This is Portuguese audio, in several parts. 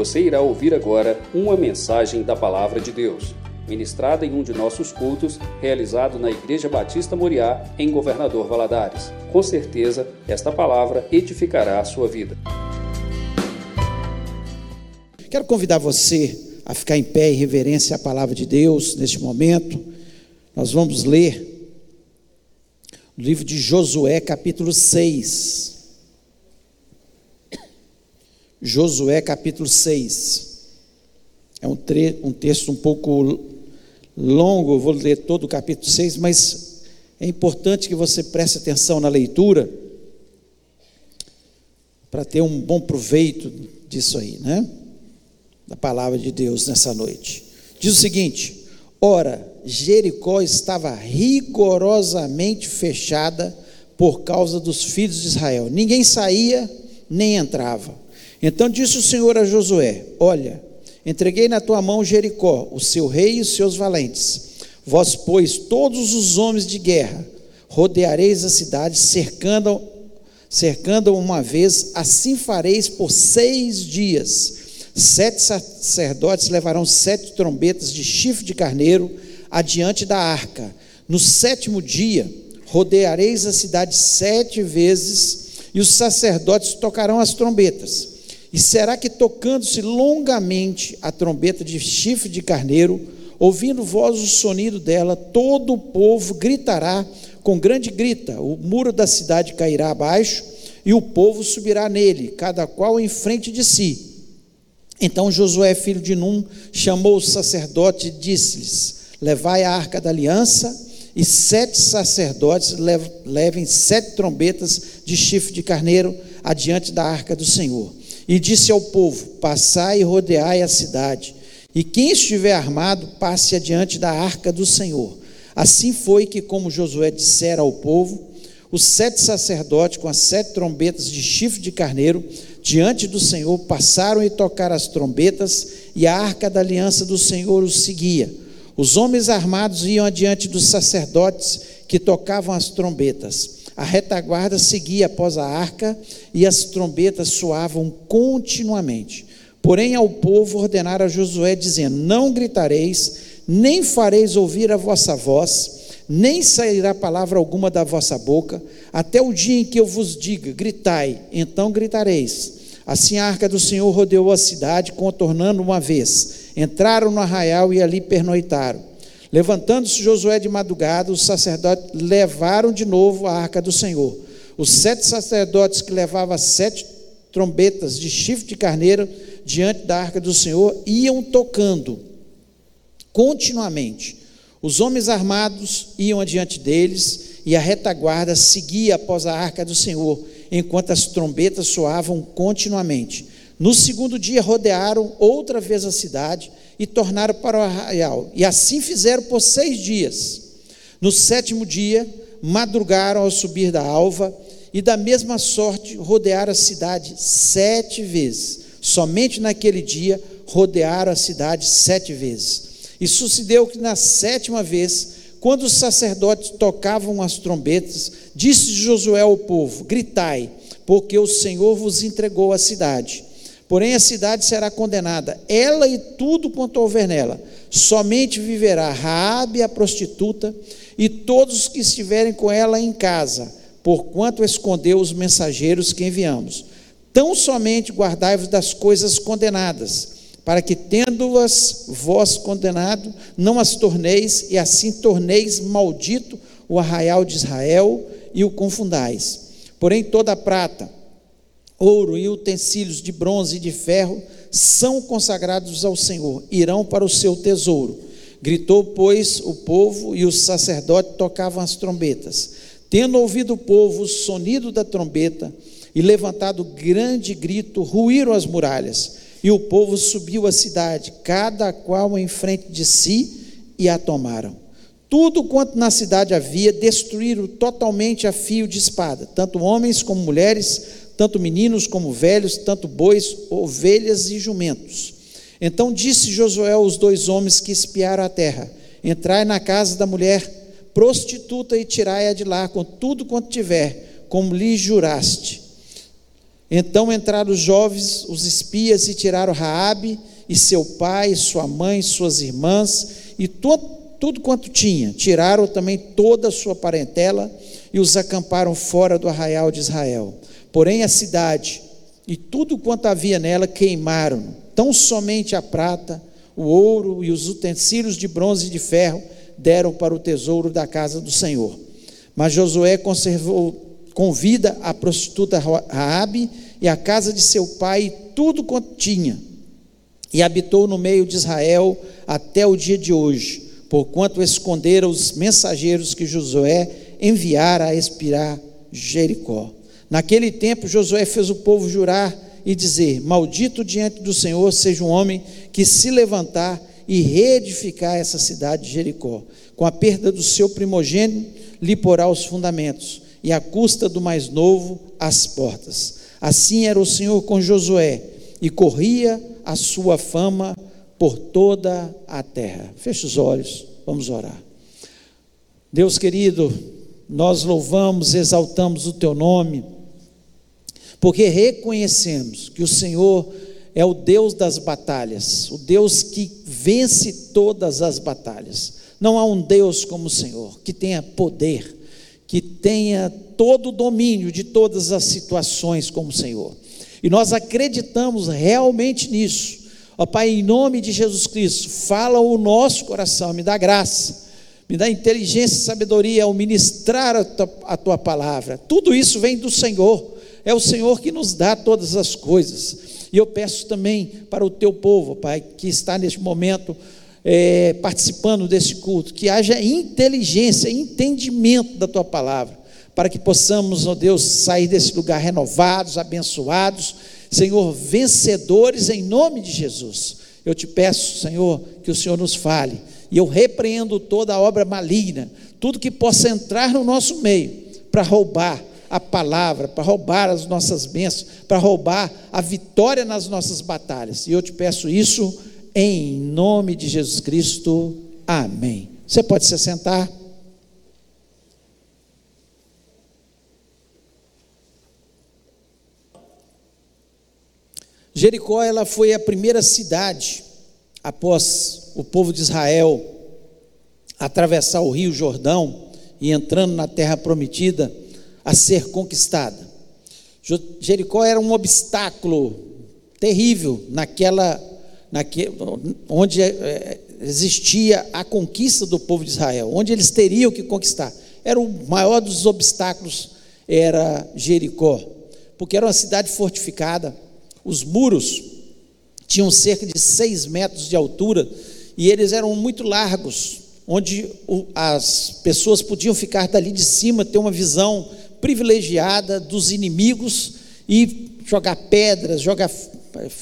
Você irá ouvir agora uma mensagem da Palavra de Deus, ministrada em um de nossos cultos, realizado na Igreja Batista Moriá, em Governador Valadares. Com certeza, esta palavra edificará a sua vida. Quero convidar você a ficar em pé em reverência à palavra de Deus neste momento. Nós vamos ler o livro de Josué, capítulo 6. Josué capítulo 6. É um, tre um texto um pouco longo, eu vou ler todo o capítulo 6, mas é importante que você preste atenção na leitura para ter um bom proveito disso aí, né? Da palavra de Deus nessa noite. Diz o seguinte: Ora, Jericó estava rigorosamente fechada por causa dos filhos de Israel. Ninguém saía nem entrava. Então disse o Senhor a Josué: Olha, entreguei na tua mão Jericó, o seu rei e os seus valentes. Vós, pois, todos os homens de guerra, rodeareis a cidade, cercando cercando uma vez, assim fareis por seis dias. Sete sacerdotes levarão sete trombetas de chifre de carneiro adiante da arca. No sétimo dia, rodeareis a cidade sete vezes, e os sacerdotes tocarão as trombetas. E será que tocando-se longamente a trombeta de chifre de carneiro, ouvindo voz o sonido dela, todo o povo gritará com grande grita, o muro da cidade cairá abaixo e o povo subirá nele, cada qual em frente de si. Então Josué, filho de Num, chamou os sacerdotes e disse-lhes: Levai a arca da aliança, e sete sacerdotes levem sete trombetas de chifre de carneiro adiante da arca do Senhor. E disse ao povo: Passai e rodeai a cidade, e quem estiver armado, passe adiante da arca do Senhor. Assim foi que, como Josué dissera ao povo, os sete sacerdotes, com as sete trombetas de chifre de carneiro, diante do Senhor, passaram e tocaram as trombetas, e a arca da aliança do Senhor os seguia. Os homens armados iam adiante dos sacerdotes que tocavam as trombetas. A retaguarda seguia após a arca e as trombetas soavam continuamente. Porém, ao povo ordenara Josué, dizendo: Não gritareis, nem fareis ouvir a vossa voz, nem sairá palavra alguma da vossa boca, até o dia em que eu vos diga: gritai, então gritareis. Assim a arca do Senhor rodeou a cidade, contornando uma vez. Entraram no arraial e ali pernoitaram. Levantando-se Josué de madrugada, os sacerdotes levaram de novo a arca do Senhor. Os sete sacerdotes que levavam sete trombetas de chifre de carneiro diante da arca do Senhor iam tocando continuamente. Os homens armados iam adiante deles e a retaguarda seguia após a arca do Senhor, enquanto as trombetas soavam continuamente. No segundo dia rodearam outra vez a cidade e tornaram para o arraial. E assim fizeram por seis dias. No sétimo dia, madrugaram ao subir da alva, e da mesma sorte rodearam a cidade sete vezes. Somente naquele dia rodearam a cidade sete vezes. E sucedeu que na sétima vez, quando os sacerdotes tocavam as trombetas, disse Josué ao povo: Gritai, porque o Senhor vos entregou a cidade. Porém, a cidade será condenada, ela e tudo quanto houver nela. Somente viverá Raabe, a prostituta, e todos os que estiverem com ela em casa, porquanto escondeu os mensageiros que enviamos. Tão somente guardai-vos das coisas condenadas, para que, tendo-as vós condenado, não as torneis, e assim torneis maldito o arraial de Israel e o confundais. Porém, toda a prata, ouro e utensílios de bronze e de ferro são consagrados ao Senhor, irão para o seu tesouro. Gritou, pois, o povo e os sacerdotes tocavam as trombetas. Tendo ouvido o povo o sonido da trombeta e levantado grande grito, ruíram as muralhas. E o povo subiu à cidade, cada qual em frente de si, e a tomaram. Tudo quanto na cidade havia, destruíram totalmente a fio de espada, tanto homens como mulheres, tanto meninos como velhos, tanto bois, ovelhas e jumentos. Então disse Josué aos dois homens que espiaram a terra: Entrai na casa da mulher prostituta e tirai-a de lá com tudo quanto tiver, como lhe juraste. Então entraram os jovens, os espias, e tiraram Raabe e seu pai, sua mãe, suas irmãs e to, tudo quanto tinha. Tiraram também toda a sua parentela e os acamparam fora do arraial de Israel. Porém a cidade e tudo quanto havia nela queimaram, tão somente a prata, o ouro e os utensílios de bronze e de ferro deram para o tesouro da casa do Senhor. Mas Josué conservou com vida a prostituta Raabe e a casa de seu pai e tudo quanto tinha. E habitou no meio de Israel até o dia de hoje, porquanto esconderam os mensageiros que Josué enviara a expirar Jericó. Naquele tempo Josué fez o povo jurar e dizer: Maldito diante do Senhor seja um homem que se levantar e reedificar essa cidade de Jericó. Com a perda do seu primogênito, lhe porá os fundamentos e a custa do mais novo as portas. Assim era o Senhor com Josué, e corria a sua fama por toda a terra. Feche os olhos, vamos orar. Deus querido, nós louvamos, exaltamos o teu nome, porque reconhecemos que o Senhor é o Deus das batalhas, o Deus que vence todas as batalhas. Não há um Deus como o Senhor, que tenha poder, que tenha todo o domínio de todas as situações como o Senhor. E nós acreditamos realmente nisso. Ó Pai, em nome de Jesus Cristo, fala o nosso coração, me dá graça, me dá inteligência e sabedoria ao ministrar a tua, a tua palavra. Tudo isso vem do Senhor, é o Senhor que nos dá todas as coisas. E eu peço também para o teu povo, Pai, que está neste momento é, participando desse culto, que haja inteligência, entendimento da tua palavra, para que possamos, ó Deus, sair desse lugar renovados, abençoados, Senhor, vencedores em nome de Jesus. Eu te peço, Senhor, que o Senhor nos fale, e eu repreendo toda a obra maligna, tudo que possa entrar no nosso meio para roubar a palavra, para roubar as nossas bênçãos, para roubar a vitória nas nossas batalhas. E eu te peço isso em nome de Jesus Cristo. Amém. Você pode se sentar. Jericó ela foi a primeira cidade após o povo de Israel atravessar o Rio Jordão e entrando na terra prometida a ser conquistada. Jericó era um obstáculo terrível naquela naque, onde é, existia a conquista do povo de Israel, onde eles teriam que conquistar. Era o maior dos obstáculos, era Jericó, porque era uma cidade fortificada, os muros tinham cerca de seis metros de altura e eles eram muito largos, onde as pessoas podiam ficar dali de cima, ter uma visão privilegiada dos inimigos e jogar pedras, jogar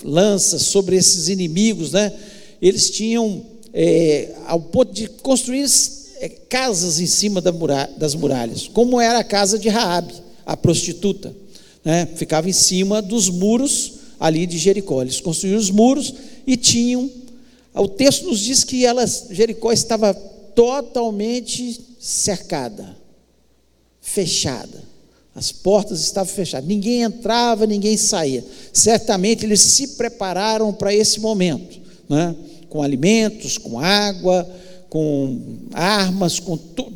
lanças sobre esses inimigos, né? Eles tinham é, ao ponto de construir é, casas em cima da das muralhas, como era a casa de Raabe, a prostituta, né? Ficava em cima dos muros ali de Jericó. Eles construíram os muros e tinham. O texto nos diz que ela, Jericó estava totalmente cercada, fechada. As portas estavam fechadas, ninguém entrava, ninguém saía. Certamente eles se prepararam para esse momento, né? com alimentos, com água, com armas, com tu,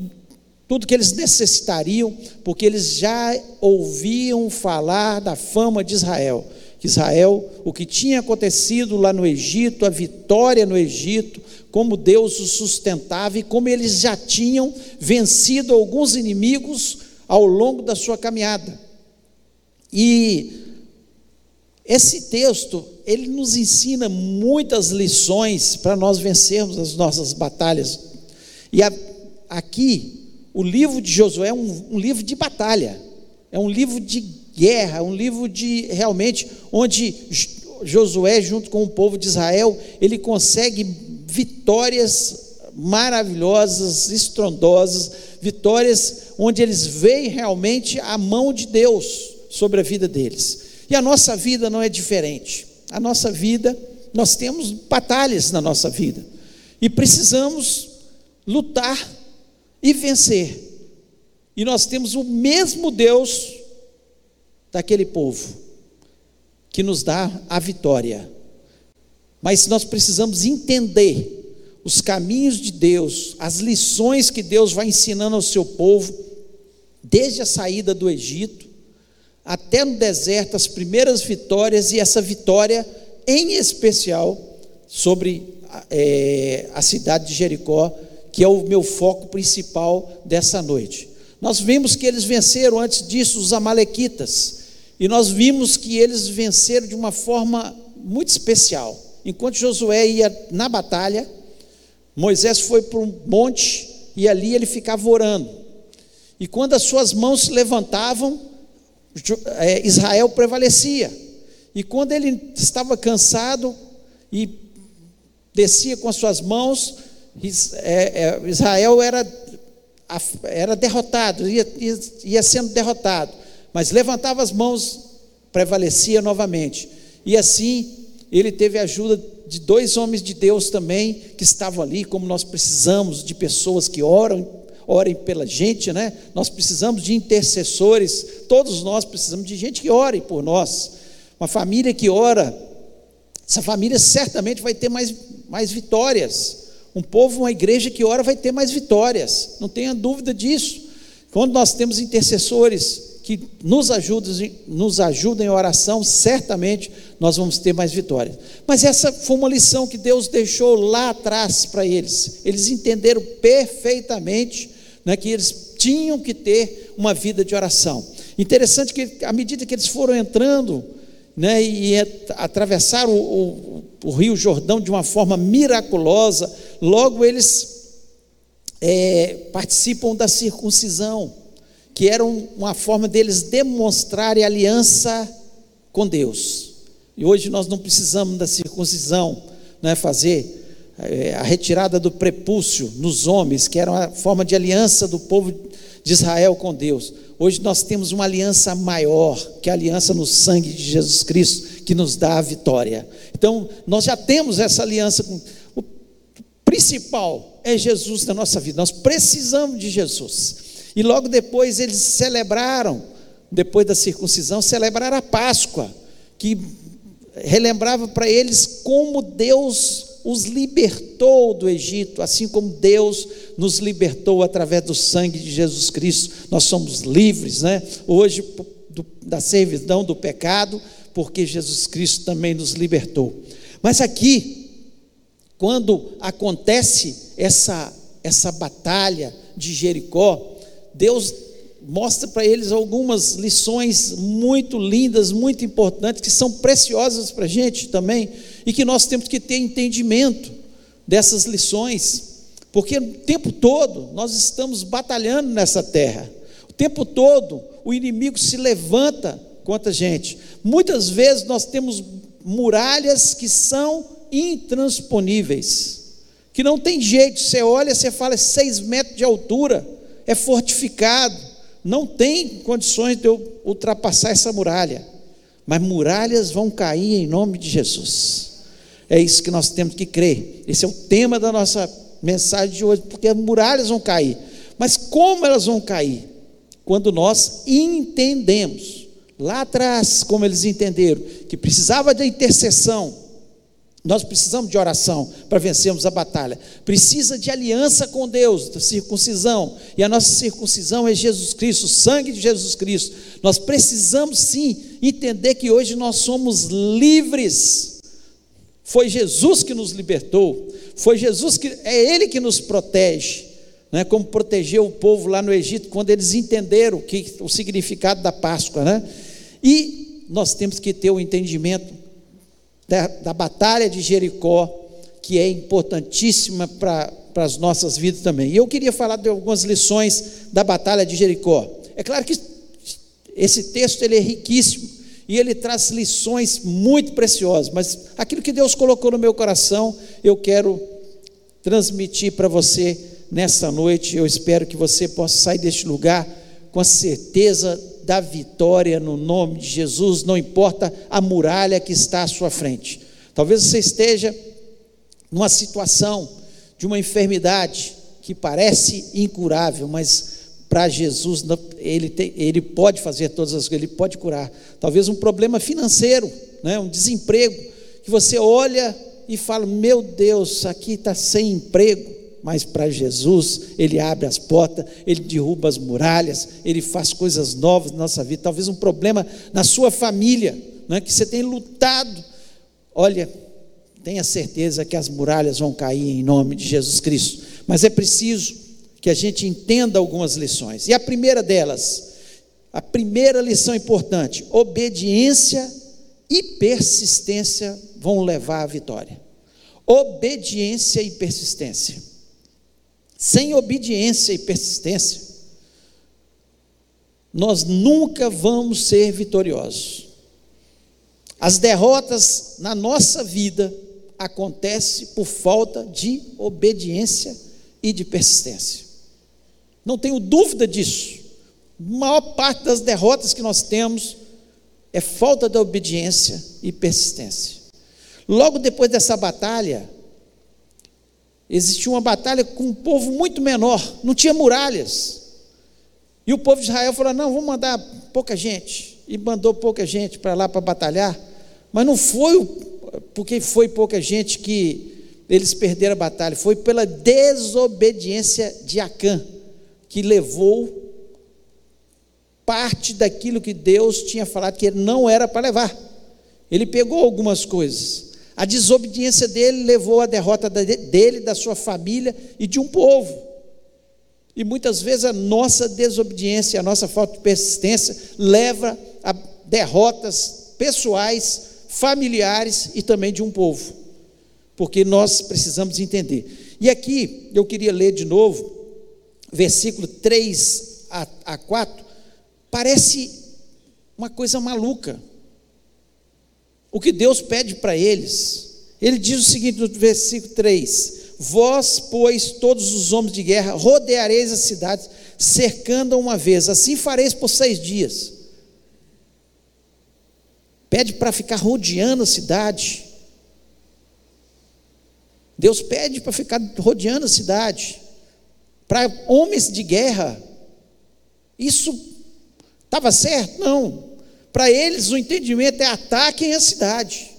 tudo que eles necessitariam, porque eles já ouviam falar da fama de Israel. Israel, o que tinha acontecido lá no Egito, a vitória no Egito, como Deus os sustentava e como eles já tinham vencido alguns inimigos ao longo da sua caminhada. E esse texto, ele nos ensina muitas lições para nós vencermos as nossas batalhas. E a, aqui, o livro de Josué é um, um livro de batalha, é um livro de guerra, um livro de realmente onde Josué, junto com o povo de Israel, ele consegue vitórias maravilhosas, estrondosas, vitórias onde eles veem realmente a mão de Deus sobre a vida deles. E a nossa vida não é diferente. A nossa vida, nós temos batalhas na nossa vida e precisamos lutar e vencer. E nós temos o mesmo Deus daquele povo. que nos dá a vitória. Mas nós precisamos entender os caminhos de Deus, as lições que Deus vai ensinando ao seu povo, desde a saída do Egito até no deserto, as primeiras vitórias e essa vitória em especial sobre é, a cidade de Jericó, que é o meu foco principal dessa noite. Nós vimos que eles venceram antes disso os Amalequitas, e nós vimos que eles venceram de uma forma muito especial. Enquanto Josué ia na batalha, Moisés foi para um monte e ali ele ficava orando. E quando as suas mãos se levantavam, é, Israel prevalecia. E quando ele estava cansado e descia com as suas mãos, é, é, Israel era, era derrotado, ia, ia, sendo derrotado. Mas levantava as mãos, prevalecia novamente. E assim ele teve ajuda de dois homens de Deus também que estavam ali, como nós precisamos de pessoas que oram, orem pela gente, né? Nós precisamos de intercessores, todos nós precisamos de gente que ore por nós. Uma família que ora, essa família certamente vai ter mais, mais vitórias. Um povo, uma igreja que ora vai ter mais vitórias, não tenha dúvida disso. Quando nós temos intercessores que nos ajudam, nos ajudam em oração, certamente nós vamos ter mais vitórias. Mas essa foi uma lição que Deus deixou lá atrás para eles. Eles entenderam perfeitamente né, que eles tinham que ter uma vida de oração. Interessante que, à medida que eles foram entrando né, e atravessaram o, o, o Rio Jordão de uma forma miraculosa, logo eles é, participam da circuncisão que era uma forma deles demonstrarem aliança com Deus. E hoje nós não precisamos da circuncisão, né, fazer é, a retirada do prepúcio nos homens, que era uma forma de aliança do povo de Israel com Deus. Hoje nós temos uma aliança maior, que é a aliança no sangue de Jesus Cristo, que nos dá a vitória. Então, nós já temos essa aliança. O principal é Jesus na nossa vida, nós precisamos de Jesus. E logo depois eles celebraram, depois da circuncisão, celebraram a Páscoa, que relembrava para eles como Deus os libertou do Egito, assim como Deus nos libertou através do sangue de Jesus Cristo. Nós somos livres, né? Hoje do, da servidão do pecado, porque Jesus Cristo também nos libertou. Mas aqui, quando acontece essa essa batalha de Jericó, Deus mostra para eles algumas lições muito lindas, muito importantes, que são preciosas para a gente também, e que nós temos que ter entendimento dessas lições, porque o tempo todo nós estamos batalhando nessa terra, o tempo todo o inimigo se levanta contra a gente. Muitas vezes nós temos muralhas que são intransponíveis, que não tem jeito, você olha, você fala, é seis metros de altura é fortificado, não tem condições de eu ultrapassar essa muralha, mas muralhas vão cair em nome de Jesus. É isso que nós temos que crer. Esse é o tema da nossa mensagem de hoje, porque as muralhas vão cair. Mas como elas vão cair? Quando nós entendemos, lá atrás, como eles entenderam, que precisava de intercessão, nós precisamos de oração para vencermos a batalha. Precisa de aliança com Deus, da circuncisão. E a nossa circuncisão é Jesus Cristo, o sangue de Jesus Cristo. Nós precisamos sim entender que hoje nós somos livres. Foi Jesus que nos libertou. Foi Jesus que é ele que nos protege, né? Como protegeu o povo lá no Egito quando eles entenderam que o significado da Páscoa, né? E nós temos que ter o entendimento da, da batalha de Jericó, que é importantíssima para as nossas vidas também. E eu queria falar de algumas lições da batalha de Jericó. É claro que esse texto ele é riquíssimo e ele traz lições muito preciosas, mas aquilo que Deus colocou no meu coração, eu quero transmitir para você nessa noite. Eu espero que você possa sair deste lugar com a certeza da vitória no nome de Jesus, não importa a muralha que está à sua frente. Talvez você esteja numa situação de uma enfermidade que parece incurável, mas para Jesus ele, tem, ele pode fazer todas as coisas, ele pode curar. Talvez um problema financeiro né? um desemprego, que você olha e fala: Meu Deus, aqui está sem emprego. Mas para Jesus, Ele abre as portas, Ele derruba as muralhas, Ele faz coisas novas na nossa vida. Talvez um problema na sua família, né? que você tem lutado. Olha, tenha certeza que as muralhas vão cair em nome de Jesus Cristo. Mas é preciso que a gente entenda algumas lições. E a primeira delas, a primeira lição importante: obediência e persistência vão levar à vitória. Obediência e persistência. Sem obediência e persistência, nós nunca vamos ser vitoriosos. As derrotas na nossa vida acontecem por falta de obediência e de persistência. Não tenho dúvida disso. A maior parte das derrotas que nós temos é falta de obediência e persistência. Logo depois dessa batalha, existiu uma batalha com um povo muito menor, não tinha muralhas. E o povo de Israel falou: não, vamos mandar pouca gente. E mandou pouca gente para lá para batalhar. Mas não foi porque foi pouca gente que eles perderam a batalha, foi pela desobediência de Acã, que levou parte daquilo que Deus tinha falado que ele não era para levar. Ele pegou algumas coisas. A desobediência dele levou à derrota dele, da sua família e de um povo. E muitas vezes a nossa desobediência, a nossa falta de persistência leva a derrotas pessoais, familiares e também de um povo. Porque nós precisamos entender. E aqui eu queria ler de novo, versículo 3 a 4, Parece uma coisa maluca. O que Deus pede para eles. Ele diz o seguinte no versículo 3: Vós, pois, todos os homens de guerra, rodeareis as cidades, cercando uma vez, assim fareis por seis dias. Pede para ficar rodeando a cidade. Deus pede para ficar rodeando a cidade. Para homens de guerra. Isso Estava certo? Não. Para eles o entendimento é ataquem a cidade.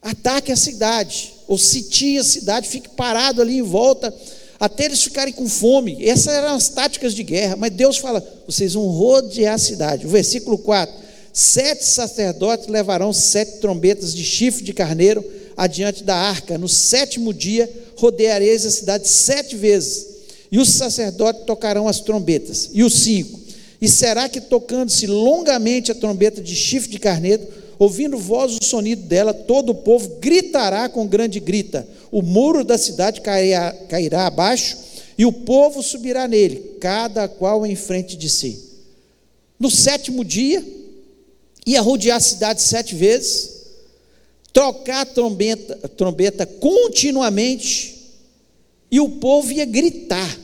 Ataquem a cidade. Ou sitiem a cidade, fique parado ali em volta, até eles ficarem com fome. Essas eram as táticas de guerra. Mas Deus fala: vocês vão rodear a cidade. O versículo 4: Sete sacerdotes levarão sete trombetas de chifre de carneiro adiante da arca. No sétimo dia rodeareis a cidade sete vezes. E os sacerdotes tocarão as trombetas. E os cinco e será que, tocando-se longamente a trombeta de chifre de carneiro, ouvindo voz o sonido dela, todo o povo gritará com grande grita: o muro da cidade cairá, cairá abaixo e o povo subirá nele, cada qual em frente de si. No sétimo dia, ia rodear a cidade sete vezes, trocar a trombeta, a trombeta continuamente, e o povo ia gritar.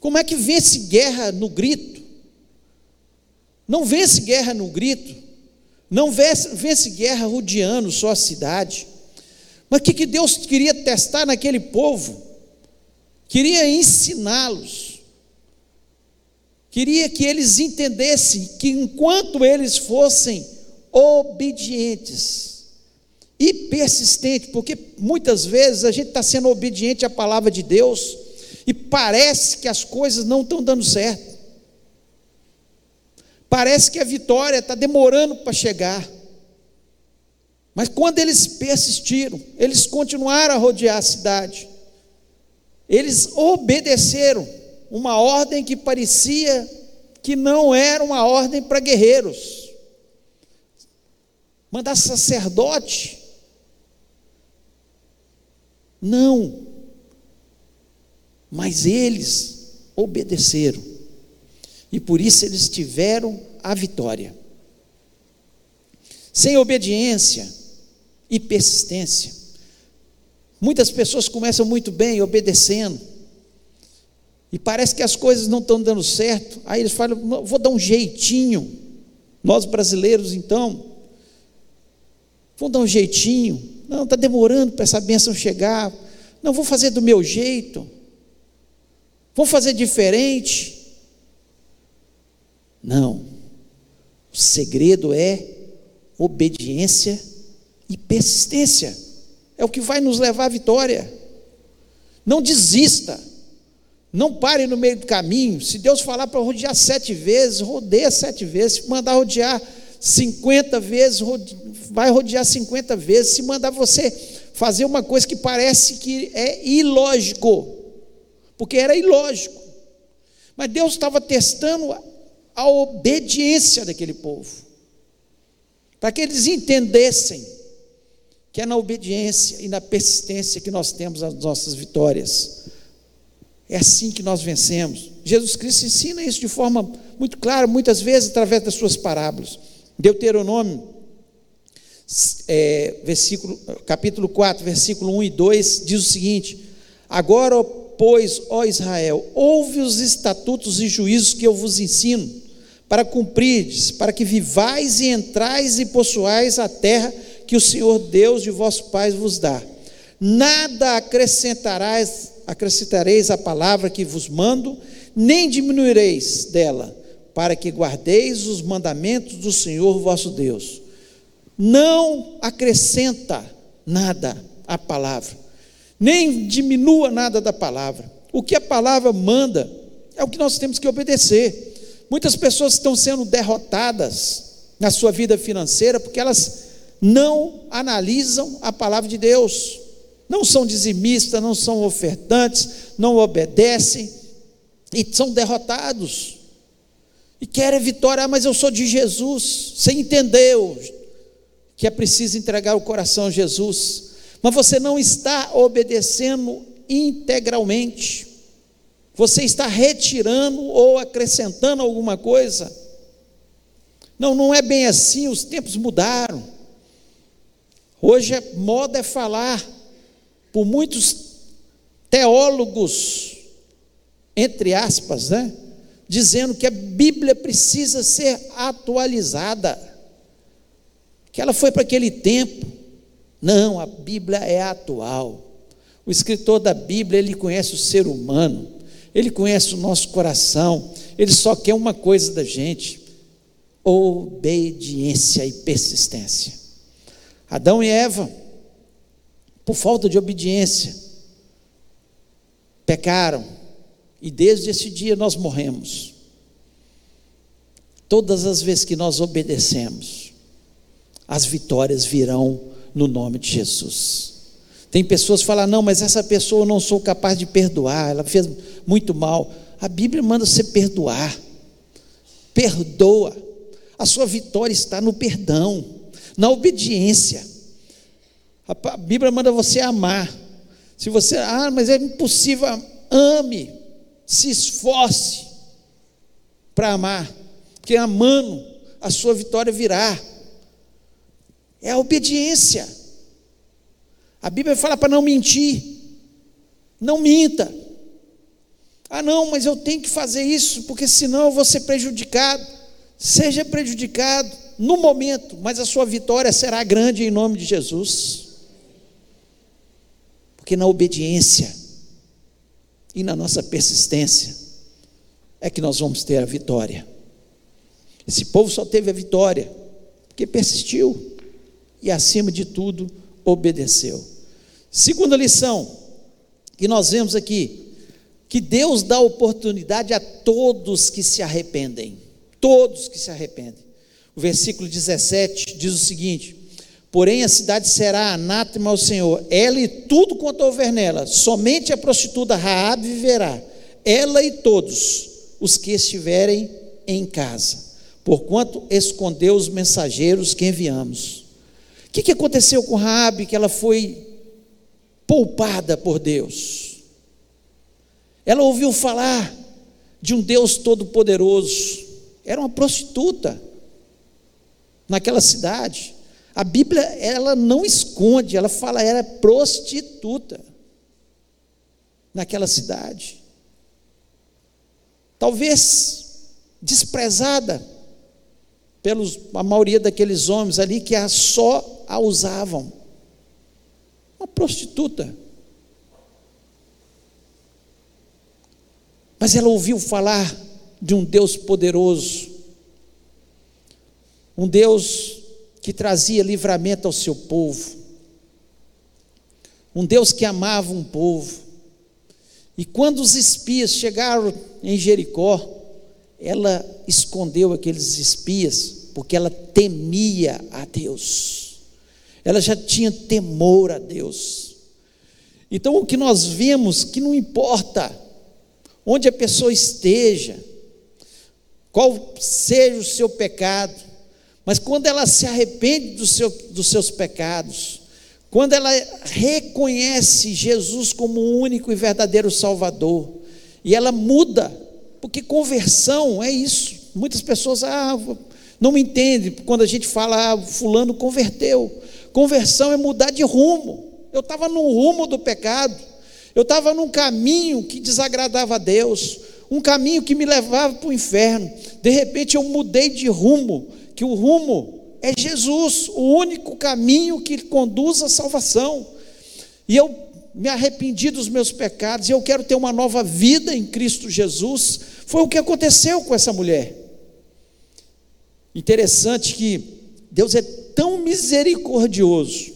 Como é que vence guerra no grito? Não vence guerra no grito, não vence, vence guerra rodeando só a cidade. Mas o que, que Deus queria testar naquele povo? Queria ensiná-los, queria que eles entendessem que enquanto eles fossem obedientes e persistentes, porque muitas vezes a gente está sendo obediente à palavra de Deus e parece que as coisas não estão dando certo. Parece que a vitória está demorando para chegar. Mas quando eles persistiram, eles continuaram a rodear a cidade. Eles obedeceram uma ordem que parecia que não era uma ordem para guerreiros. Mandar sacerdote? Não. Mas eles obedeceram. E por isso eles tiveram a vitória. Sem obediência e persistência. Muitas pessoas começam muito bem obedecendo. E parece que as coisas não estão dando certo. Aí eles falam: vou dar um jeitinho. Nós brasileiros, então, vamos dar um jeitinho. Não, está demorando para essa bênção chegar. Não, vou fazer do meu jeito. Vou fazer diferente. Não. O segredo é obediência e persistência. É o que vai nos levar à vitória. Não desista. Não pare no meio do caminho. Se Deus falar para rodear sete vezes, rodeia sete vezes. Se mandar rodear cinquenta vezes, vai rodear cinquenta vezes. Se mandar você fazer uma coisa que parece que é ilógico, porque era ilógico. Mas Deus estava testando a obediência daquele povo, para que eles entendessem que é na obediência e na persistência que nós temos as nossas vitórias. É assim que nós vencemos. Jesus Cristo ensina isso de forma muito clara, muitas vezes através das suas parábolas. Deuteronômio, é, versículo, capítulo 4, versículo 1 e 2, diz o seguinte: Agora, pois, ó Israel, ouve os estatutos e juízos que eu vos ensino, para cumprirdes, para que vivais e entrais e possuais a terra que o Senhor Deus de vossos pais vos dá. Nada acrescentarás, acrescentareis a palavra que vos mando, nem diminuireis dela, para que guardeis os mandamentos do Senhor vosso Deus. Não acrescenta nada a palavra, nem diminua nada da palavra. O que a palavra manda é o que nós temos que obedecer. Muitas pessoas estão sendo derrotadas na sua vida financeira porque elas não analisam a palavra de Deus, não são dizimistas, não são ofertantes, não obedecem e são derrotados. E querem vitória, ah, mas eu sou de Jesus. Você entendeu que é preciso entregar o coração a Jesus, mas você não está obedecendo integralmente. Você está retirando ou acrescentando alguma coisa. Não, não é bem assim, os tempos mudaram. Hoje a moda é falar por muitos teólogos, entre aspas, né? Dizendo que a Bíblia precisa ser atualizada, que ela foi para aquele tempo. Não, a Bíblia é atual. O escritor da Bíblia, ele conhece o ser humano, ele conhece o nosso coração, ele só quer uma coisa da gente: obediência e persistência. Adão e Eva, por falta de obediência, pecaram, e desde esse dia nós morremos. Todas as vezes que nós obedecemos, as vitórias virão no nome de Jesus. Tem pessoas que falam: não, mas essa pessoa eu não sou capaz de perdoar, ela fez muito mal. A Bíblia manda você perdoar. Perdoa. A sua vitória está no perdão na obediência. A Bíblia manda você amar. Se você, ah, mas é impossível, ame, se esforce para amar, porque amando, a sua vitória virá. É a obediência. A Bíblia fala para não mentir. Não minta. Ah, não, mas eu tenho que fazer isso, porque senão eu vou ser prejudicado. Seja prejudicado no momento, mas a sua vitória será grande em nome de Jesus. Porque na obediência e na nossa persistência é que nós vamos ter a vitória. Esse povo só teve a vitória porque persistiu e, acima de tudo, obedeceu. Segunda lição que nós vemos aqui, que Deus dá oportunidade a todos que se arrependem. Todos que se arrependem. O versículo 17 diz o seguinte: Porém a cidade será anátema ao Senhor, ela e tudo quanto houver nela, somente a prostituta Raab viverá, ela e todos os que estiverem em casa, porquanto escondeu os mensageiros que enviamos. O que, que aconteceu com Raabe que ela foi poupada por Deus? Ela ouviu falar de um Deus todo-poderoso, era uma prostituta naquela cidade. A Bíblia, ela não esconde, ela fala, era prostituta naquela cidade. Talvez desprezada pelos a maioria daqueles homens ali que a só a usavam. Uma prostituta. Mas ela ouviu falar de um Deus poderoso, um Deus que trazia livramento ao seu povo, um Deus que amava um povo. E quando os espias chegaram em Jericó, ela escondeu aqueles espias, porque ela temia a Deus, ela já tinha temor a Deus. Então o que nós vemos que não importa onde a pessoa esteja, qual seja o seu pecado, mas quando ela se arrepende do seu, dos seus pecados, quando ela reconhece Jesus como o único e verdadeiro Salvador, e ela muda, porque conversão é isso. Muitas pessoas ah, não me entendem quando a gente fala, ah, Fulano converteu. Conversão é mudar de rumo. Eu estava no rumo do pecado, eu estava num caminho que desagradava a Deus, um caminho que me levava para o inferno. De repente eu mudei de rumo, que o rumo é Jesus, o único caminho que conduz à salvação. E eu me arrependi dos meus pecados e eu quero ter uma nova vida em Cristo Jesus. Foi o que aconteceu com essa mulher. Interessante que Deus é tão misericordioso,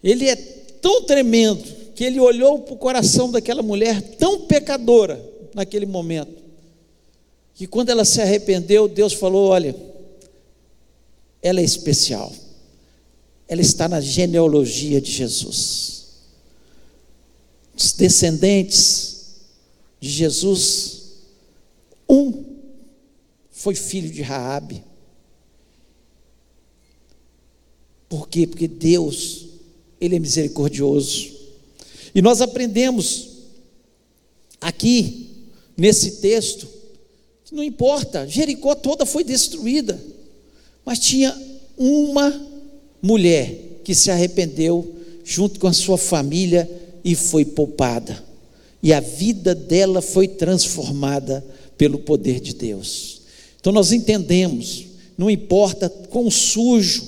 Ele é tão tremendo, que Ele olhou para o coração daquela mulher tão pecadora naquele momento, que quando ela se arrependeu, Deus falou: Olha, ela é especial, ela está na genealogia de Jesus. Os descendentes de Jesus, um foi filho de Raabe. Por quê? Porque Deus, ele é misericordioso. E nós aprendemos aqui nesse texto não importa, Jericó toda foi destruída, mas tinha uma mulher que se arrependeu junto com a sua família e foi poupada. E a vida dela foi transformada pelo poder de Deus. Então nós entendemos, não importa quão sujo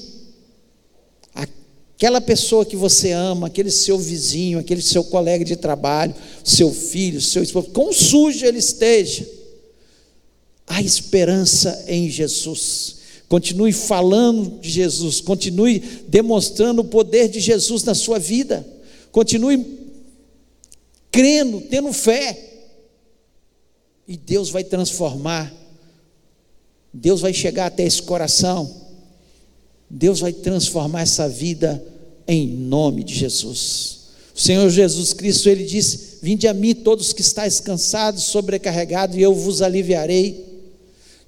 aquela pessoa que você ama, aquele seu vizinho, aquele seu colega de trabalho, seu filho, seu esposo, quão sujo ele esteja, Há esperança em Jesus. Continue falando de Jesus, continue demonstrando o poder de Jesus na sua vida. Continue crendo, tendo fé. E Deus vai transformar. Deus vai chegar até esse coração. Deus vai transformar essa vida em nome de Jesus. O Senhor Jesus Cristo, ele disse: Vinde a mim todos que estáis cansados, sobrecarregados, e eu vos aliviarei.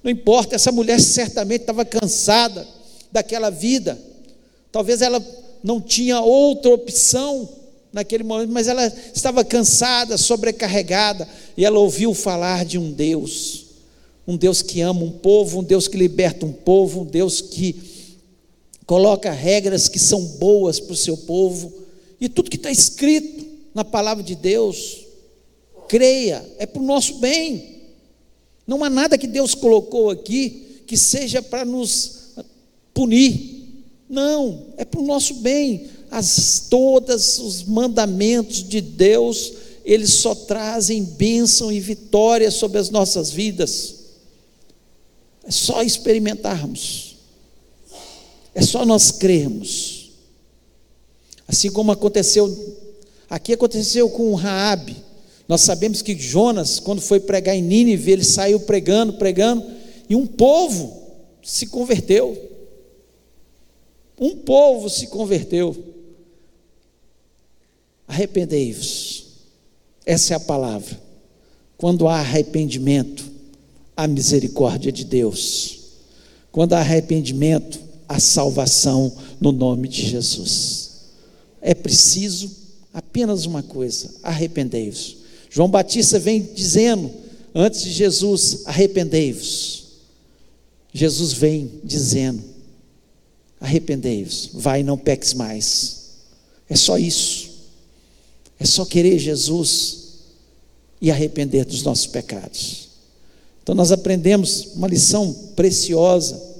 Não importa, essa mulher certamente estava cansada daquela vida. Talvez ela não tinha outra opção naquele momento, mas ela estava cansada, sobrecarregada, e ela ouviu falar de um Deus, um Deus que ama um povo, um Deus que liberta um povo, um Deus que coloca regras que são boas para o seu povo, e tudo que está escrito na palavra de Deus, creia, é para o nosso bem. Não há nada que Deus colocou aqui que seja para nos punir. Não, é para o nosso bem. As todos os mandamentos de Deus, eles só trazem bênção e vitória sobre as nossas vidas. É só experimentarmos. É só nós crermos. Assim como aconteceu aqui aconteceu com Raabe. Nós sabemos que Jonas, quando foi pregar em Nínive, ele saiu pregando, pregando, e um povo se converteu. Um povo se converteu. Arrependei-vos. Essa é a palavra. Quando há arrependimento, há misericórdia de Deus. Quando há arrependimento, há salvação no nome de Jesus. É preciso apenas uma coisa: arrependei-vos. João Batista vem dizendo, antes de Jesus, arrependei-vos. Jesus vem dizendo, arrependei-vos, vai e não peques mais. É só isso. É só querer Jesus e arrepender dos nossos pecados. Então nós aprendemos uma lição preciosa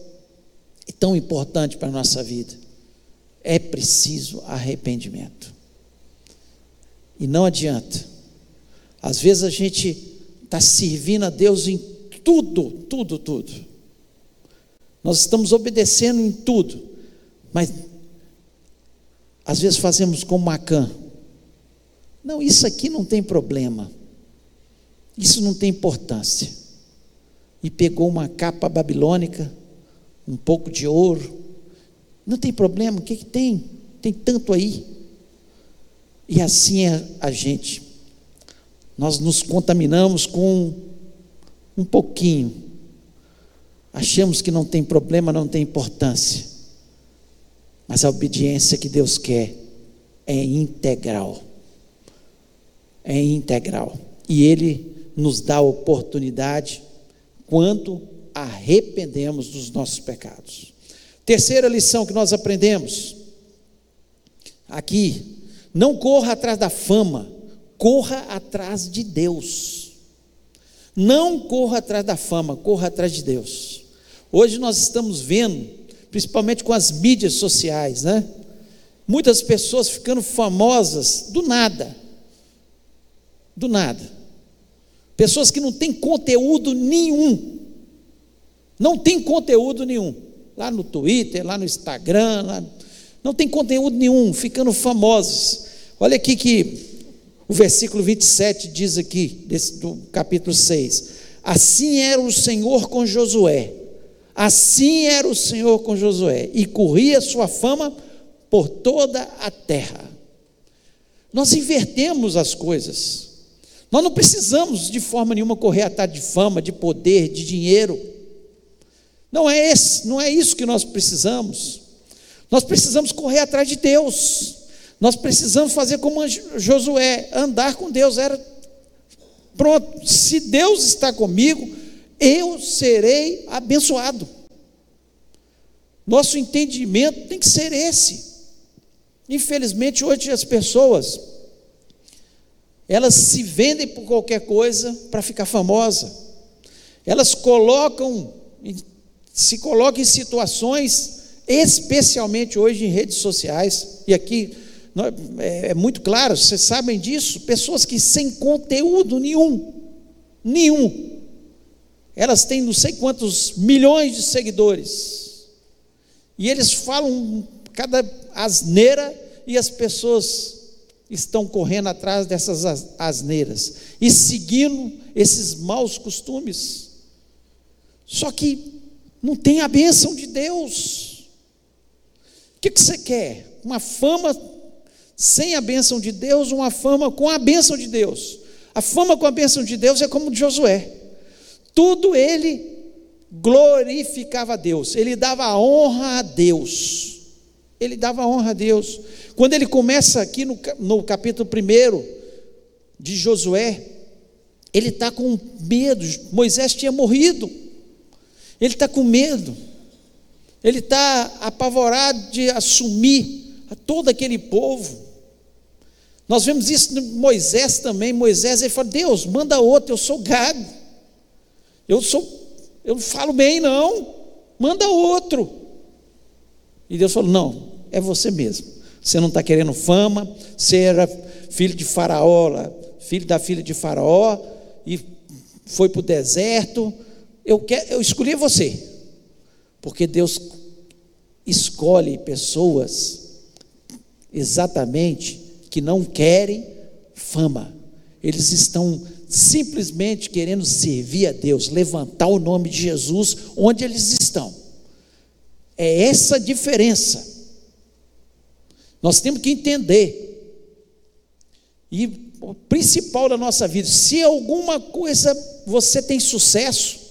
e tão importante para a nossa vida. É preciso arrependimento. E não adianta às vezes a gente está servindo a Deus em tudo, tudo, tudo. nós estamos obedecendo em tudo, mas às vezes fazemos como Macã. Não, isso aqui não tem problema, isso não tem importância. E pegou uma capa babilônica, um pouco de ouro, não tem problema, o que, que tem? Tem tanto aí. E assim é a gente. Nós nos contaminamos com um pouquinho. Achamos que não tem problema, não tem importância. Mas a obediência que Deus quer é integral. É integral. E Ele nos dá a oportunidade quando arrependemos dos nossos pecados. Terceira lição que nós aprendemos aqui: não corra atrás da fama, corra atrás de Deus. Não corra atrás da fama, corra atrás de Deus. Hoje nós estamos vendo, principalmente com as mídias sociais, né? Muitas pessoas ficando famosas do nada. Do nada. Pessoas que não têm conteúdo nenhum. Não tem conteúdo nenhum lá no Twitter, lá no Instagram, lá, não tem conteúdo nenhum, ficando famosos. Olha aqui que o versículo 27 diz aqui, desse, do capítulo 6: Assim era o Senhor com Josué, assim era o Senhor com Josué, e corria sua fama por toda a terra. Nós invertemos as coisas. Nós não precisamos de forma nenhuma correr atrás de fama, de poder, de dinheiro. Não é esse, não é isso que nós precisamos. Nós precisamos correr atrás de Deus. Nós precisamos fazer como Josué, andar com Deus. Era pronto. Se Deus está comigo, eu serei abençoado. Nosso entendimento tem que ser esse. Infelizmente, hoje as pessoas elas se vendem por qualquer coisa para ficar famosa. Elas colocam se coloca em situações, especialmente hoje em redes sociais, e aqui é, é muito claro, vocês sabem disso, pessoas que sem conteúdo nenhum, nenhum, elas têm não sei quantos milhões de seguidores, e eles falam cada asneira e as pessoas estão correndo atrás dessas asneiras e seguindo esses maus costumes. Só que não tem a bênção de Deus. O que, que você quer? Uma fama sem a bênção de Deus, uma fama com a bênção de Deus. A fama com a bênção de Deus é como de Josué. Tudo ele glorificava a Deus, ele dava honra a Deus. Ele dava honra a Deus. Quando ele começa aqui no, no capítulo 1 de Josué, ele está com medo. Moisés tinha morrido. Ele está com medo, ele está apavorado de assumir a todo aquele povo. Nós vemos isso no Moisés também. Moisés ele fala: Deus, manda outro, eu sou gago. Eu sou, eu não falo bem, não. Manda outro. E Deus falou: Não, é você mesmo. Você não está querendo fama, você era filho de Faraó, filho da filha de Faraó, e foi para o deserto, eu, quero, eu escolhi você, porque Deus escolhe pessoas exatamente que não querem fama, eles estão simplesmente querendo servir a Deus, levantar o nome de Jesus onde eles estão. É essa diferença. Nós temos que entender. E o principal da nossa vida, se alguma coisa você tem sucesso,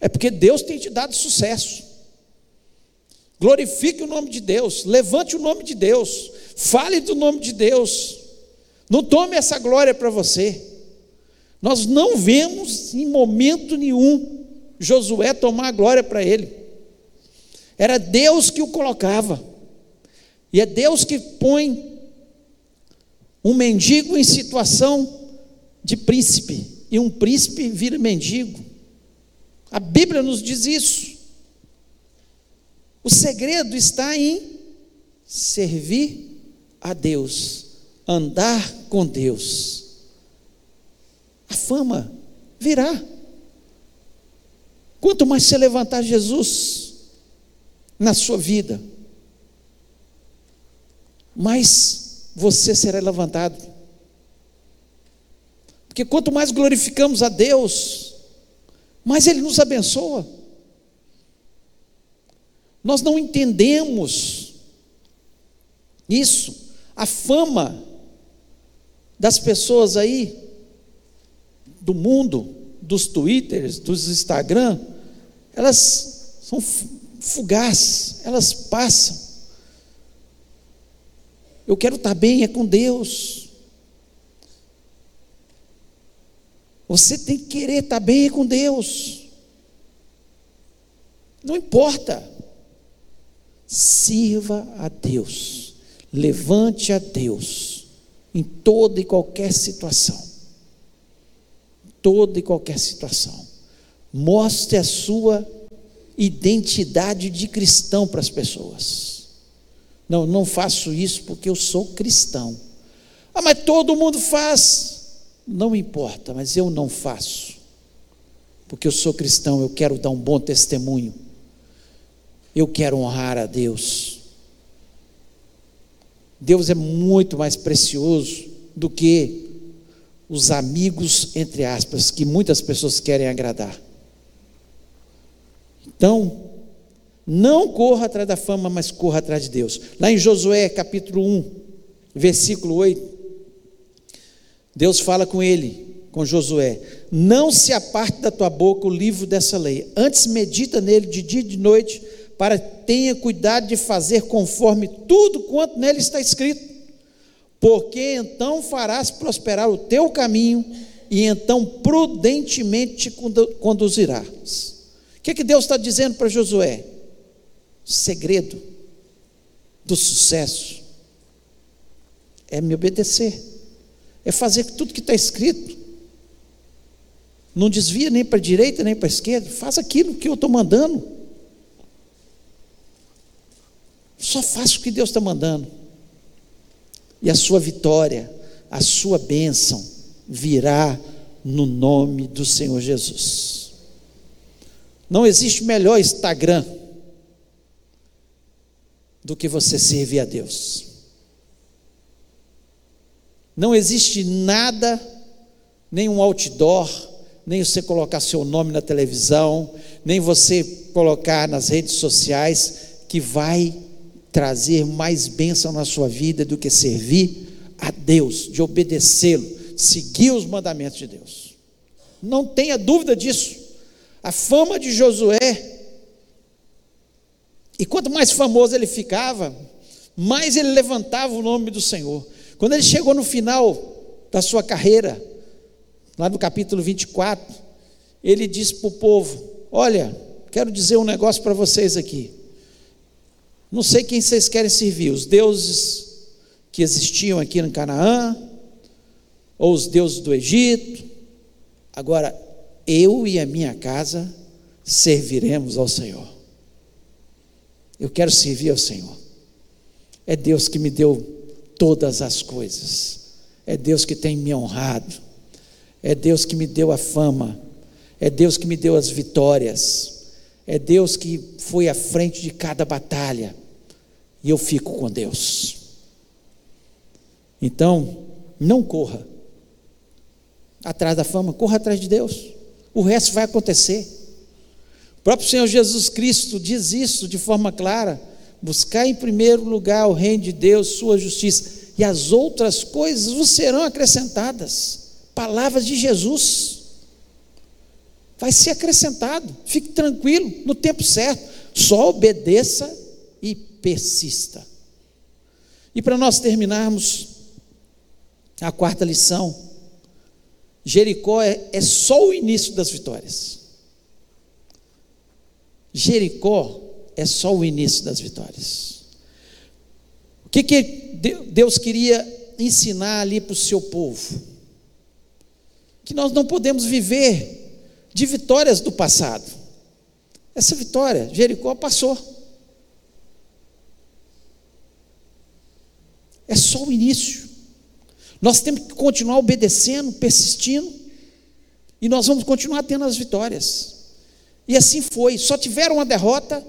é porque Deus tem te dado sucesso. Glorifique o nome de Deus, levante o nome de Deus, fale do nome de Deus. Não tome essa glória para você. Nós não vemos em momento nenhum Josué tomar a glória para ele. Era Deus que o colocava. E é Deus que põe um mendigo em situação de príncipe. E um príncipe vira mendigo. A Bíblia nos diz isso. O segredo está em servir a Deus, andar com Deus. A fama virá. Quanto mais você levantar Jesus, na sua vida, mais você será levantado. Porque quanto mais glorificamos a Deus, mais Ele nos abençoa. Nós não entendemos isso, a fama das pessoas aí, do mundo, dos twitters, dos Instagram, elas são fugazes, elas passam. Eu quero estar bem é com Deus. Você tem que querer estar bem com Deus. Não importa. Sirva a Deus. Levante a Deus em toda e qualquer situação. Toda e qualquer situação. Mostre a sua identidade de cristão para as pessoas. Não, não faço isso porque eu sou cristão. Ah, mas todo mundo faz. Não importa, mas eu não faço. Porque eu sou cristão, eu quero dar um bom testemunho. Eu quero honrar a Deus. Deus é muito mais precioso do que os amigos, entre aspas, que muitas pessoas querem agradar. Então, não corra atrás da fama, mas corra atrás de Deus. Lá em Josué, capítulo 1, versículo 8, Deus fala com ele, com Josué: Não se aparte da tua boca o livro dessa lei, antes medita nele de dia e de noite, para tenha cuidado de fazer conforme tudo quanto nele está escrito, porque então farás prosperar o teu caminho e então prudentemente te conduzirás. Que, que Deus está dizendo para Josué? O segredo do sucesso é me obedecer, é fazer tudo que está escrito. Não desvia nem para a direita nem para a esquerda, faz aquilo que eu estou mandando. Só faça o que Deus está mandando. E a sua vitória, a sua bênção virá no nome do Senhor Jesus. Não existe melhor Instagram do que você servir a Deus. Não existe nada, nem um outdoor, nem você colocar seu nome na televisão, nem você colocar nas redes sociais, que vai trazer mais bênção na sua vida do que servir a Deus, de obedecê-lo, seguir os mandamentos de Deus. Não tenha dúvida disso. A fama de Josué, e quanto mais famoso ele ficava, mais ele levantava o nome do Senhor. Quando ele chegou no final da sua carreira, lá no capítulo 24, ele disse para o povo: Olha, quero dizer um negócio para vocês aqui. Não sei quem vocês querem servir, os deuses que existiam aqui no Canaã, ou os deuses do Egito. Agora, eu e a minha casa serviremos ao Senhor. Eu quero servir ao Senhor. É Deus que me deu todas as coisas. É Deus que tem me honrado. É Deus que me deu a fama. É Deus que me deu as vitórias. É Deus que foi à frente de cada batalha. E eu fico com Deus. Então, não corra atrás da fama, corra atrás de Deus o resto vai acontecer. O próprio Senhor Jesus Cristo diz isso de forma clara: buscar em primeiro lugar o reino de Deus, sua justiça, e as outras coisas vos serão acrescentadas. Palavras de Jesus. Vai ser acrescentado, fique tranquilo, no tempo certo, só obedeça e persista. E para nós terminarmos a quarta lição, Jericó é, é só o início das vitórias. Jericó é só o início das vitórias. O que, que Deus queria ensinar ali para o seu povo? Que nós não podemos viver de vitórias do passado. Essa vitória, Jericó passou. É só o início. Nós temos que continuar obedecendo, persistindo, e nós vamos continuar tendo as vitórias. E assim foi. Só tiveram uma derrota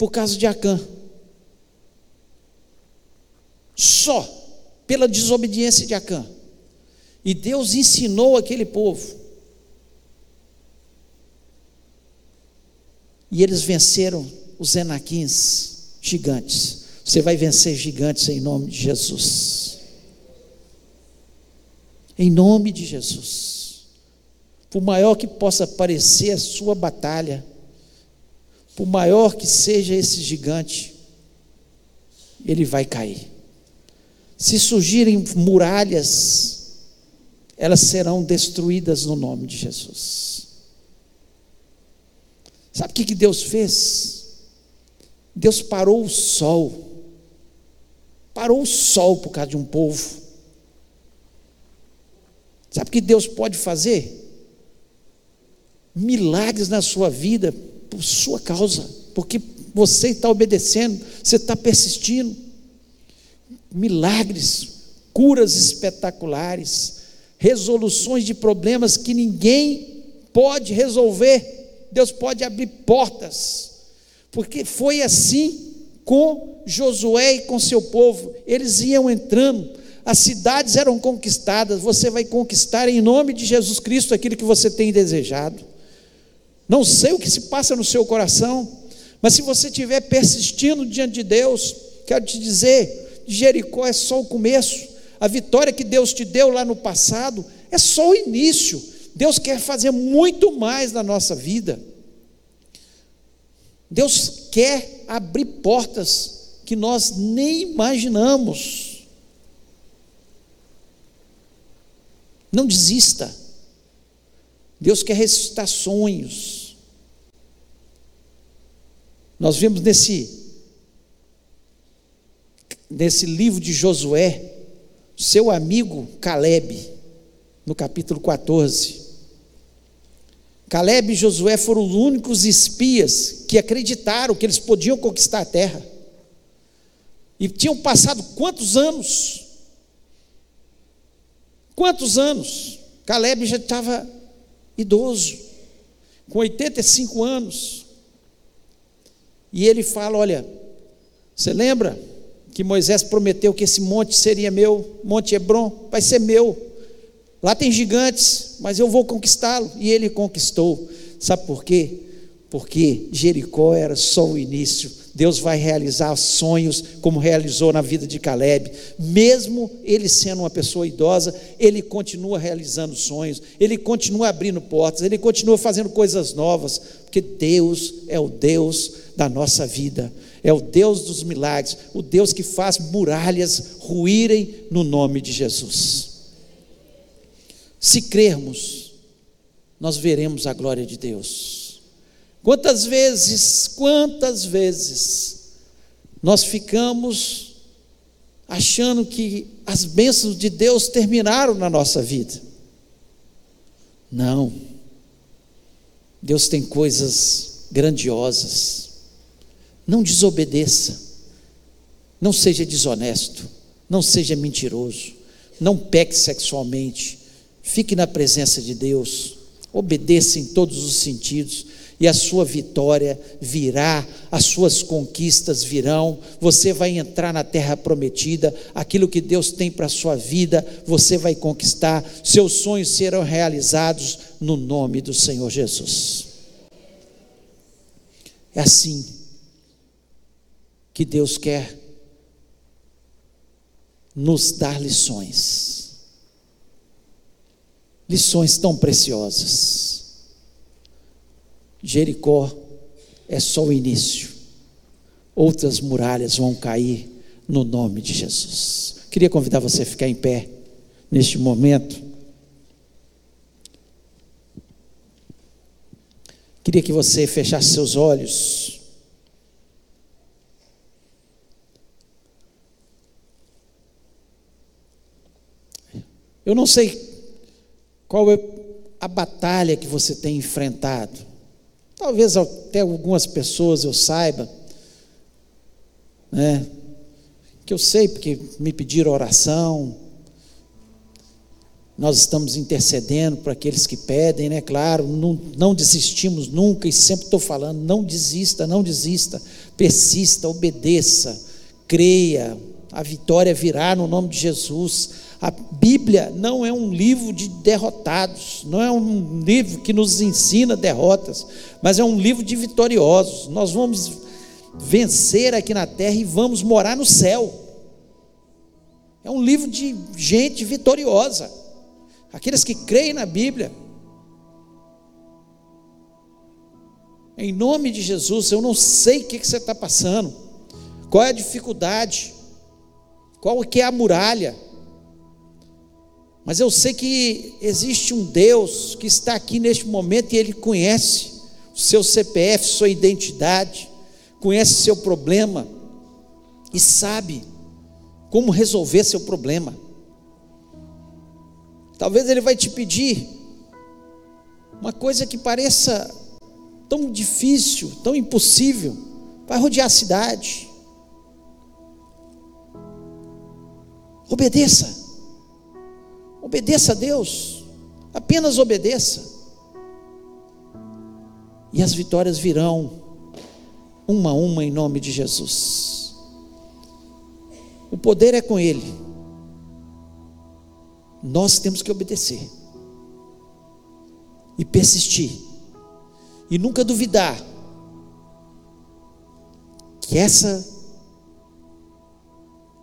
por causa de Acã. Só pela desobediência de Acã. E Deus ensinou aquele povo. E eles venceram os Enaquins, gigantes. Você vai vencer gigantes em nome de Jesus. Em nome de Jesus. Por maior que possa parecer a sua batalha, por maior que seja esse gigante, ele vai cair. Se surgirem muralhas, elas serão destruídas no nome de Jesus. Sabe o que Deus fez? Deus parou o sol, parou o sol por causa de um povo. Sabe o que Deus pode fazer? Milagres na sua vida por sua causa, porque você está obedecendo, você está persistindo. Milagres, curas espetaculares, resoluções de problemas que ninguém pode resolver. Deus pode abrir portas, porque foi assim com Josué e com seu povo. Eles iam entrando, as cidades eram conquistadas. Você vai conquistar em nome de Jesus Cristo aquilo que você tem desejado. Não sei o que se passa no seu coração, mas se você estiver persistindo diante de Deus, quero te dizer: Jericó é só o começo. A vitória que Deus te deu lá no passado é só o início. Deus quer fazer muito mais na nossa vida. Deus quer abrir portas que nós nem imaginamos. Não desista. Deus quer ressuscitar sonhos. Nós vimos nesse nesse livro de Josué, seu amigo Caleb, no capítulo 14. Caleb e Josué foram os únicos espias que acreditaram que eles podiam conquistar a terra. E tinham passado quantos anos? Quantos anos? Caleb já estava idoso, com 85 anos. E ele fala: Olha, você lembra que Moisés prometeu que esse monte seria meu, Monte Hebron, vai ser meu. Lá tem gigantes, mas eu vou conquistá-lo. E ele conquistou. Sabe por quê? Porque Jericó era só o início. Deus vai realizar sonhos como realizou na vida de Caleb. Mesmo ele sendo uma pessoa idosa, ele continua realizando sonhos, ele continua abrindo portas, ele continua fazendo coisas novas, porque Deus é o Deus da nossa vida. É o Deus dos milagres, o Deus que faz muralhas ruírem no nome de Jesus. Se crermos, nós veremos a glória de Deus. Quantas vezes, quantas vezes nós ficamos achando que as bênçãos de Deus terminaram na nossa vida? Não. Deus tem coisas grandiosas. Não desobedeça, não seja desonesto, não seja mentiroso, não peque sexualmente, fique na presença de Deus, obedeça em todos os sentidos, e a sua vitória virá, as suas conquistas virão, você vai entrar na terra prometida, aquilo que Deus tem para a sua vida, você vai conquistar, seus sonhos serão realizados no nome do Senhor Jesus. É assim que Deus quer nos dar lições. Lições tão preciosas. Jericó é só o início. Outras muralhas vão cair no nome de Jesus. Queria convidar você a ficar em pé neste momento. Queria que você fechasse seus olhos. Eu não sei qual é a batalha que você tem enfrentado. Talvez até algumas pessoas eu saiba, né? Que eu sei porque me pediram oração. Nós estamos intercedendo para aqueles que pedem, né? Claro, não, não desistimos nunca e sempre estou falando: não desista, não desista, persista, obedeça, creia, a vitória virá no nome de Jesus. A Bíblia não é um livro de derrotados, não é um livro que nos ensina derrotas, mas é um livro de vitoriosos. Nós vamos vencer aqui na terra e vamos morar no céu. É um livro de gente vitoriosa, aqueles que creem na Bíblia. Em nome de Jesus, eu não sei o que você está passando, qual é a dificuldade, qual que é a muralha. Mas eu sei que existe um Deus que está aqui neste momento e Ele conhece o seu CPF, sua identidade, conhece seu problema e sabe como resolver seu problema. Talvez Ele vai te pedir uma coisa que pareça tão difícil, tão impossível, vai rodear a cidade. Obedeça. Obedeça a Deus, apenas obedeça. E as vitórias virão, uma a uma, em nome de Jesus. O poder é com Ele, nós temos que obedecer e persistir, e nunca duvidar que essa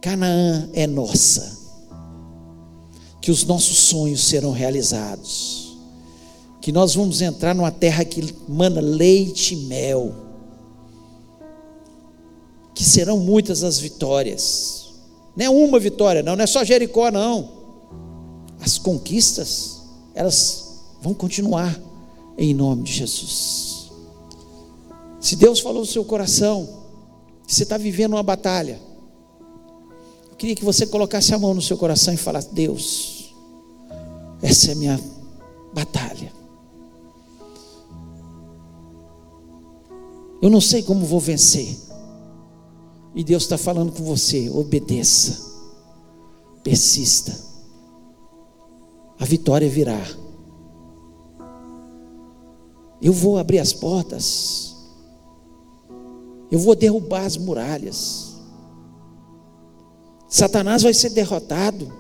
Canaã é nossa que os nossos sonhos serão realizados, que nós vamos entrar numa terra que mana leite e mel, que serão muitas as vitórias, não é uma vitória, não, não é só Jericó, não, as conquistas, elas vão continuar em nome de Jesus. Se Deus falou no seu coração, que você está vivendo uma batalha, eu queria que você colocasse a mão no seu coração e falasse: Deus, essa é a minha batalha. Eu não sei como vou vencer. E Deus está falando com você: obedeça, persista. A vitória virá. Eu vou abrir as portas. Eu vou derrubar as muralhas. Satanás vai ser derrotado.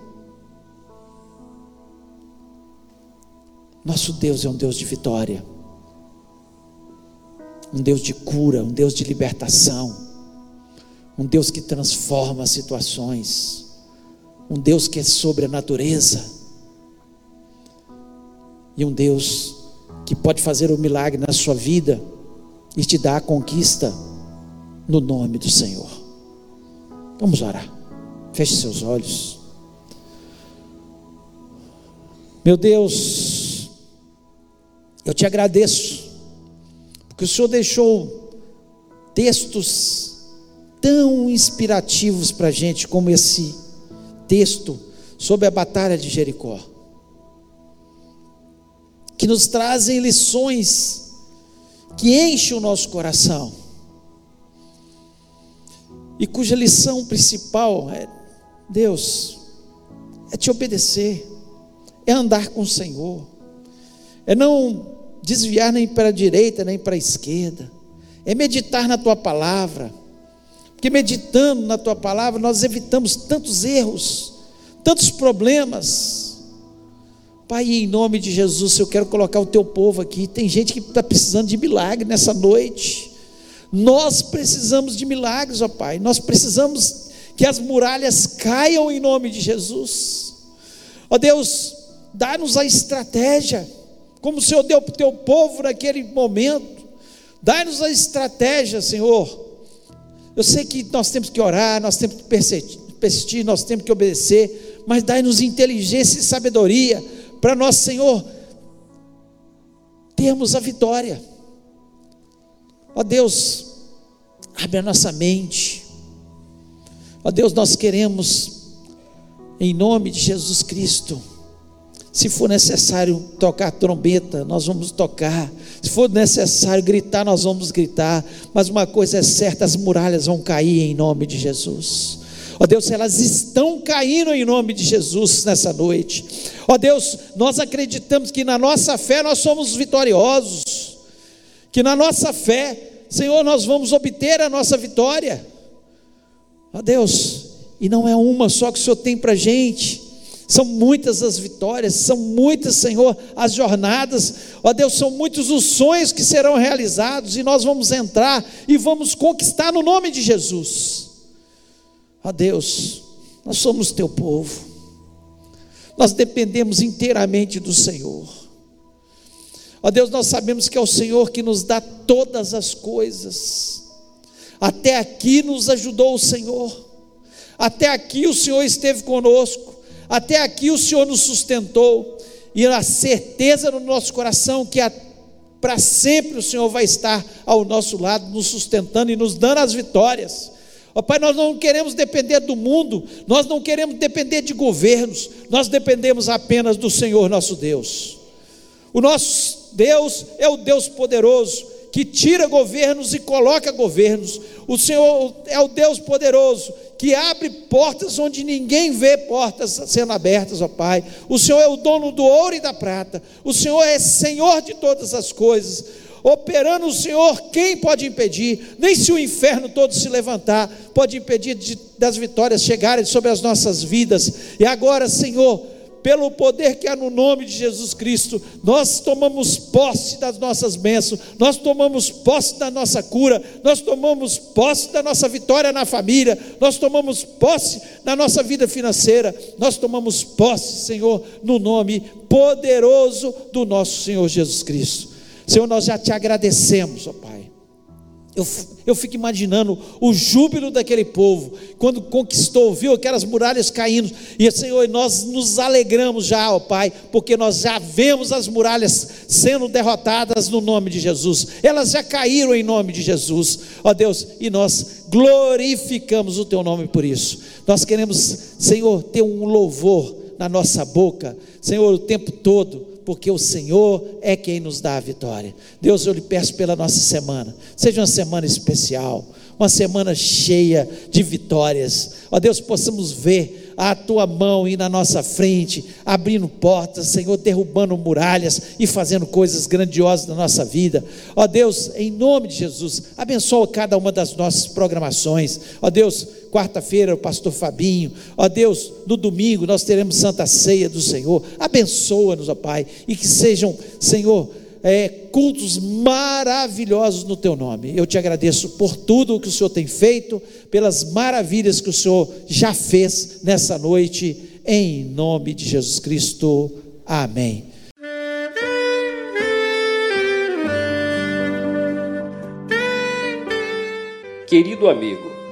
Nosso Deus é um Deus de vitória, um Deus de cura, um Deus de libertação, um Deus que transforma situações, um Deus que é sobre a natureza, e um Deus que pode fazer o um milagre na sua vida e te dar a conquista no nome do Senhor. Vamos orar. Feche seus olhos. Meu Deus, eu te agradeço, porque o Senhor deixou textos tão inspirativos para a gente, como esse texto sobre a batalha de Jericó, que nos trazem lições que enchem o nosso coração, e cuja lição principal é: Deus, é te obedecer, é andar com o Senhor, é não desviar nem para a direita nem para a esquerda, é meditar na tua palavra, porque meditando na tua palavra nós evitamos tantos erros, tantos problemas. Pai, em nome de Jesus, eu quero colocar o teu povo aqui. Tem gente que está precisando de milagre nessa noite. Nós precisamos de milagres, ó Pai. Nós precisamos que as muralhas caiam em nome de Jesus. Ó Deus, dá-nos a estratégia como o Senhor deu para o teu povo naquele momento. Dá-nos a estratégia, Senhor. Eu sei que nós temos que orar, nós temos que persistir, nós temos que obedecer, mas dai-nos inteligência e sabedoria para nós, Senhor, termos a vitória. Ó Deus, abre a nossa mente. Ó Deus, nós queremos, em nome de Jesus Cristo, se for necessário tocar trombeta, nós vamos tocar. Se for necessário gritar, nós vamos gritar. Mas uma coisa é certa: as muralhas vão cair em nome de Jesus. Ó Deus, elas estão caindo em nome de Jesus nessa noite. Ó Deus, nós acreditamos que na nossa fé nós somos vitoriosos, que na nossa fé, Senhor, nós vamos obter a nossa vitória. Ó Deus, e não é uma só que o Senhor tem para a gente. São muitas as vitórias, são muitas, Senhor, as jornadas. Ó Deus, são muitos os sonhos que serão realizados e nós vamos entrar e vamos conquistar no nome de Jesus. Ó Deus, nós somos teu povo. Nós dependemos inteiramente do Senhor. Ó Deus, nós sabemos que é o Senhor que nos dá todas as coisas. Até aqui nos ajudou o Senhor. Até aqui o Senhor esteve conosco. Até aqui o Senhor nos sustentou, e a certeza no nosso coração que para sempre o Senhor vai estar ao nosso lado, nos sustentando e nos dando as vitórias. Ó Pai, nós não queremos depender do mundo, nós não queremos depender de governos, nós dependemos apenas do Senhor nosso Deus. O nosso Deus é o Deus poderoso, que tira governos e coloca governos. O Senhor é o Deus poderoso que abre portas onde ninguém vê portas sendo abertas, ó Pai. O Senhor é o dono do ouro e da prata. O Senhor é Senhor de todas as coisas. Operando o Senhor, quem pode impedir? Nem se o inferno todo se levantar, pode impedir de, das vitórias chegarem sobre as nossas vidas. E agora, Senhor, pelo poder que há no nome de Jesus Cristo, nós tomamos posse das nossas bênçãos, nós tomamos posse da nossa cura, nós tomamos posse da nossa vitória na família, nós tomamos posse na nossa vida financeira, nós tomamos posse, Senhor, no nome poderoso do nosso Senhor Jesus Cristo. Senhor, nós já te agradecemos, ó Pai eu, eu fico imaginando o júbilo daquele povo, quando conquistou, viu aquelas muralhas caindo, e Senhor, nós nos alegramos já, ó Pai, porque nós já vemos as muralhas sendo derrotadas no nome de Jesus, elas já caíram em nome de Jesus, ó Deus, e nós glorificamos o Teu nome por isso. Nós queremos, Senhor, ter um louvor na nossa boca, Senhor, o tempo todo porque o Senhor é quem nos dá a vitória. Deus, eu lhe peço pela nossa semana, seja uma semana especial, uma semana cheia de vitórias. Ó Deus, possamos ver a tua mão ir na nossa frente, abrindo portas, Senhor, derrubando muralhas e fazendo coisas grandiosas na nossa vida. Ó Deus, em nome de Jesus, abençoa cada uma das nossas programações. Ó Deus, quarta-feira o pastor Fabinho. Ó Deus, no domingo nós teremos Santa Ceia do Senhor. Abençoa-nos, ó Pai, e que sejam, Senhor, é, cultos maravilhosos no teu nome. Eu te agradeço por tudo o que o Senhor tem feito, pelas maravilhas que o Senhor já fez nessa noite, em nome de Jesus Cristo. Amém. Querido amigo,